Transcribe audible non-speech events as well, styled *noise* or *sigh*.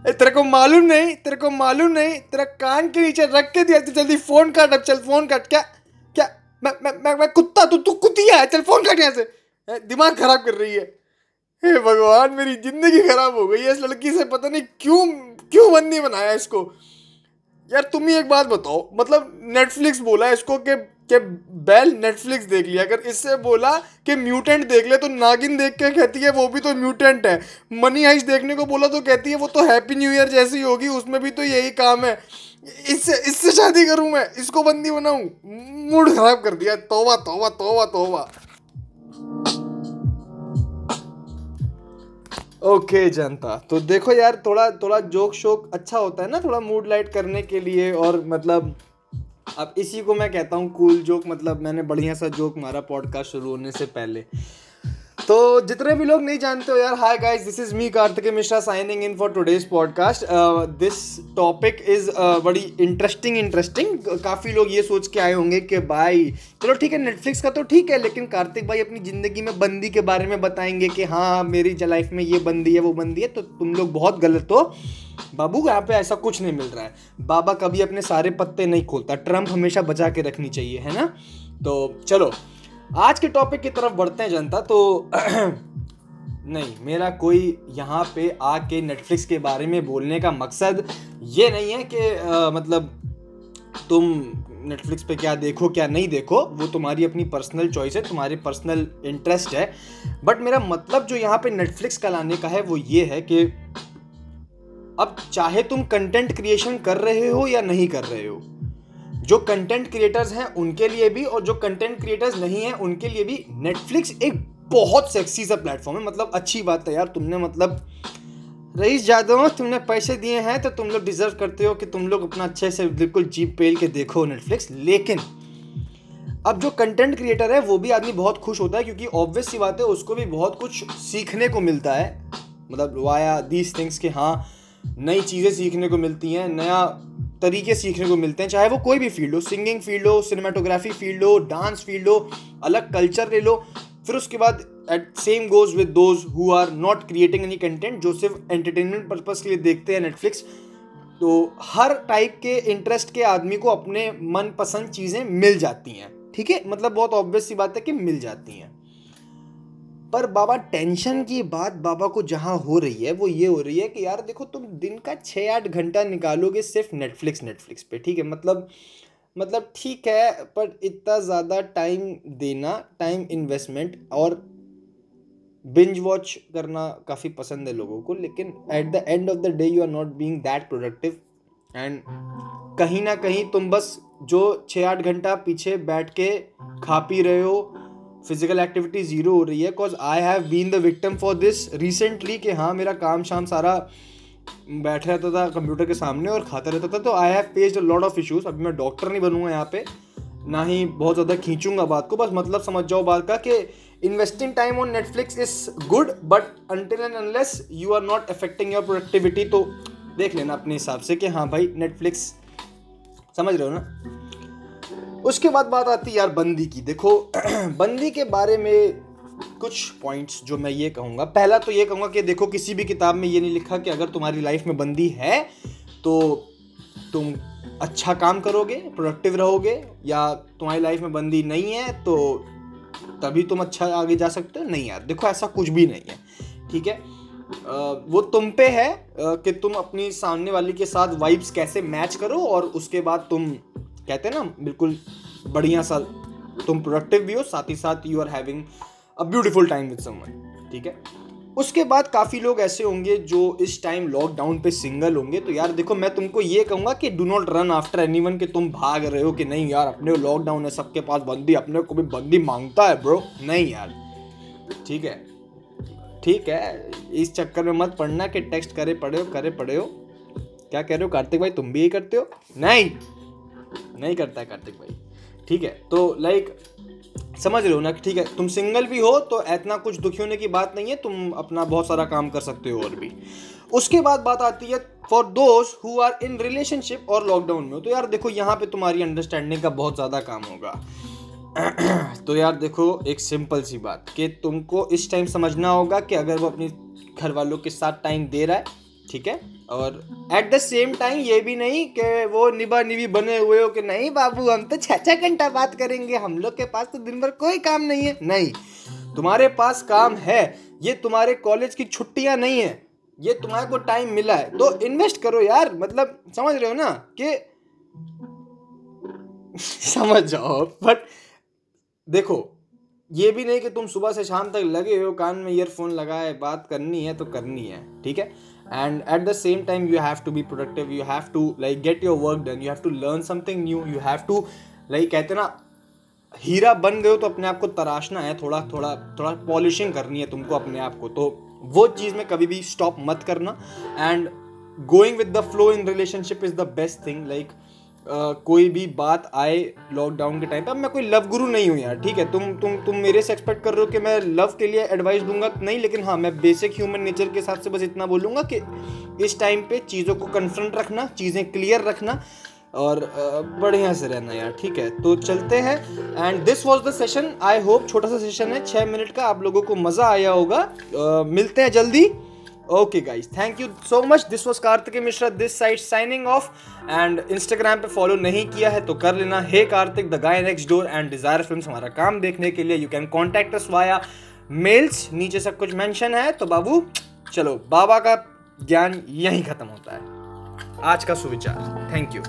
तेरे को मालूम नहीं तेरे को मालूम नहीं तेरा कान के नीचे रख के दिया तू जल्दी फ़ोन काट अब चल फ़ोन काट क्या क्या मैं मैं मैं, कुत्ता तू तू कुतिया है चल फ़ोन काट यहाँ से। दिमाग खराब कर रही है। हे भगवान मेरी ज़िंदगी खराब हो गई है इस लड़की से पता नहीं क्यों क्यों बंदी बनाया इसको। यार तुम ही एक बात बताओ मतलब नेटफ्लिक्स बोला इसको कि कि बेल नेटफ्लिक्स देख लिया। अगर इससे बोला कि म्यूटेंट देख ले तो नागिन देख के कहती है वो भी तो म्यूटेंट है। मनी हाइस्ट देखने को बोला तो कहती है वो तो हैप्पी न्यू ईयर जैसी होगी उसमें भी तो यही काम है। इससे इससे शादी करूँ मैं इसको बंदी बनाऊँ? मूड खराब कर दिया। तोबा तोबा तोबा तोबा। ओके okay, जनता। तो देखो यार थोड़ा थोड़ा जोक शोक अच्छा होता है ना थोड़ा मूड लाइट करने के लिए और मतलब अब इसी को मैं कहता हूँ कूल जोक मतलब मैंने बढ़िया सा जोक मारा पॉडकास्ट शुरू होने से पहले। तो जितने भी लोग नहीं जानते हो यार hi guys this is me Kartik Mishra signing in for today's podcast this topic is बड़ी इंटरेस्टिंग इंटरेस्टिंग काफ़ी लोग ये सोच के आए होंगे कि भाई, चलो ठीक है नेटफ्लिक्स का तो ठीक है, लेकिन कार्तिक भाई अपनी ज़िंदगी में बंदी के बारे में बताएँगे कि हाँ मेरी लाइफ में ये बंदी है, वो बंदी है तो तुम लोग बहुत गलत हो। बाबू, यहाँ पे ऐसा कुछ नहीं मिल रहा है। बाबा कभी अपने सारे पत्ते नहीं खोलता। ट्रंप हमेशा बचा के रखनी चाहिए, है ना? तो चलो आज के टॉपिक की तरफ़ बढ़ते हैं जनता तो *clears throat* नहीं, मेरा कोई यहाँ पे आके नेटफ्लिक्स के बारे में बोलने का मकसद ये नहीं है कि मतलब तुम नेटफ्लिक्स पे क्या देखो, क्या नहीं देखो, वो तुम्हारी अपनी पर्सनल चॉइस है, तुम्हारी पर्सनल इंटरेस्ट है। बट मेरा मतलब जो यहाँ पे नेटफ्लिक्स का लाने का है, वो ये है कि अब चाहे तुम कंटेंट क्रिएशन कर रहे हो या नहीं कर रहे हो जो कंटेंट क्रिएटर्स हैं, उनके लिए भी और जो कंटेंट क्रिएटर्स नहीं हैं, उनके लिए भी नेटफ्लिक्स एक बहुत सेक्सी सा प्लेटफॉर्म है। मतलब अच्छी बात है यार, तुमने मतलब रईस जादव, तुमने पैसे दिए हैं तो तुम लोग डिजर्व करते हो कि तुम लोग अपना अच्छे से बिल्कुल जीप पेल के देखो नेटफ्लिक्स लेकिन अब जो कंटेंट क्रिएटर है, वो भी आदमी बहुत खुश होता है क्योंकि ऑब्वियस सी बात है, उसको भी बहुत कुछ सीखने को मिलता है। मतलब वाया दीज थिंग्स के हाँ नई चीज़ें सीखने को मिलती हैं, नया तरीके सीखने को मिलते हैं, चाहे वो कोई भी फ़ील्ड हो, सिंगिंग फ़ील्ड हो सिनेमाटोग्राफी फ़ील्ड हो डांस फ़ील्ड हो, अलग कल्चर ले लो, फिर उसके बाद it same goes with those who are not creating any content जो सिर्फ़ एंटरटेनमेंट पर्पज के लिए देखते हैं नेटफ्लिक्स तो हर टाइप के इंटरेस्ट के आदमी को अपने मनपसंद चीज़ें मिल जाती हैं। ठीक है? मतलब बहुत ऑब्वियस सी बात है कि मिल जाती हैं। पर बाबा टेंशन की बात बाबा को जहाँ हो रही है, वो ये हो रही है कि यार देखो तुम दिन का छः आठ घंटा निकालोगे सिर्फ़ नेटफ्लिक्स नेटफ्लिक्स पे, ठीक है? मतलब मतलब ठीक है, पर इतना ज़्यादा टाइम देना टाइम इन्वेस्टमेंट और बिंज वॉच करना काफ़ी पसंद है लोगों को, लेकिन at the end of the day you are not being that productive and कहीं ना कहीं तुम बस जो छः आठ घंटा पीछे बैठ के खा पी रहे हो फ़िज़िकल एक्टिविटी ज़ीरो हो रही है because I have been the victim for this recently कि हाँ मेरा काम शाम सारा बैठ रहता था कंप्यूटर के सामने और खाता रहता था तो I have faced a lot of issues अभी मैं डॉक्टर नहीं बनूँगा यहाँ पे, ना ही बहुत ज़्यादा खींचूँगा बात को। बस मतलब समझ जाओ बात का कि investing time on Netflix is good but until and unless you are not affecting your productivity तो देख लेना अपने हिसाब से कि हाँ भाई नेटफ्लिक्स समझ रहे हो ना? उसके बाद बात आती है यार बंदी की। देखो, *clears throat* बंदी के बारे में कुछ पॉइंट्स जो मैं ये कहूँगा। पहला तो ये कहूँगा कि देखो, किसी भी किताब में ये नहीं लिखा कि अगर तुम्हारी लाइफ में बंदी है तो तुम अच्छा काम करोगे प्रोडक्टिव रहोगे, या तुम्हारी लाइफ में बंदी नहीं है तो तभी तुम अच्छा आगे जा सकते हो। नहीं यार, देखो, ऐसा कुछ भी नहीं है। ठीक है? वो तुम पे है कि तुम अपनी सामने वाली के साथ वाइब्स कैसे मैच करो, और उसके बाद तुम कहते हैं ना, बिल्कुल बढ़िया सा तुम प्रोडक्टिव भी हो, साथ ही साथ you are having a beautiful time with someone ठीक है? उसके बाद काफ़ी लोग ऐसे होंगे जो इस टाइम लॉकडाउन पे सिंगल होंगे तो यार देखो मैं तुमको ये कहूँगा कि do not run after anyone कि तुम भाग रहे हो कि नहीं यार, अपने लॉकडाउन है, सबके पास बंदी, अपने को भी बंदी माँगता है ब्रो नहीं यार, ठीक है? ठीक है, इस चक्कर में मत पढ़ना कि टेक्स्ट करे पढ़े हो, करे पढ़े हो, क्या कह रहे हो कार्तिक भाई, तुम भी यही करते हो? नहीं! नहीं करता है कार्तिक भाई। ठीक है तो लाइक समझ रहे हो ना ठीक है, तुम सिंगल भी हो तो इतना कुछ दुखी होने की बात नहीं है, तुम अपना बहुत सारा काम कर सकते हो और भी। उसके बाद बात आती है for those who are in relationship और लॉकडाउन में तो यार देखो यहाँ पे तुम्हारी अंडरस्टैंडिंग का बहुत ज़्यादा काम होगा। *clears throat* तो यार देखो, एक सिंपल सी बात कि तुमको इस टाइम समझना होगा कि अगर वो अपनी घर वालों के साथ टाइम दे रहा है, ठीक है? और एट द सेम टाइम ये भी नहीं कि वो निभा निभी बने हुए हो कि नहीं बाबू, हम तो छः छः घंटा बात करेंगे, हम लोग के पास तो दिन भर कोई काम नहीं है। नहीं, तुम्हारे पास काम है, ये तुम्हारे कॉलेज की छुट्टियाँ नहीं है, ये तुम्हारे को टाइम मिला है। तो इन्वेस्ट करो यार मतलब समझ रहे हो ना कि *laughs* समझ जाओ बट देखो, ये भी नहीं कि तुम सुबह से शाम तक लगे हो, कान में ईयरफोन लगाए, बात करनी है तो करनी है, ठीक है? And at the same time you have to be productive you have to like get your work done you have to learn something new you have to like कहते ना हीरा बन गए हो तो अपने आप को तराशना है थोड़ा थोड़ा थोड़ा पॉलिशिंग करनी है तुमको अपने आप को तो वो चीज़ में कभी भी स्टॉप मत करना and going with the flow in relationship is the best thing like कोई भी बात आए लॉकडाउन के टाइम पे अब मैं कोई लव गुरु नहीं हूँ यार ठीक है? तुम तुम तुम मेरे से एक्सपेक्ट कर रहे हो कि मैं लव के लिए एडवाइस दूँगा? नहीं लेकिन हाँ मैं बेसिक ह्यूमन नेचर के हिसाब से बस इतना बोलूँगा कि इस टाइम पे चीज़ों को कन्फ्रंट रखना चीज़ें क्लियर रखना और बढ़िया से रहना यार ठीक है? तो चलते हैं and this was the session I hope छोटा सा सेशन है छः मिनट का आप लोगों को मज़ा आया होगा। uh, मिलते हैं जल्दी। Okay guys thank you so much this was Kartik Mishra this side signing off and Instagram पे फॉलो नहीं किया है तो कर लेना। Hey Kartik the guy next door and Desire film हमारा काम देखने के लिए। You can contact us via mails नीचे सब कुछ मेंशन है। तो बाबू, चलो, बाबा का ज्ञान यहीं खत्म होता है। आज का सुविचार। Thank you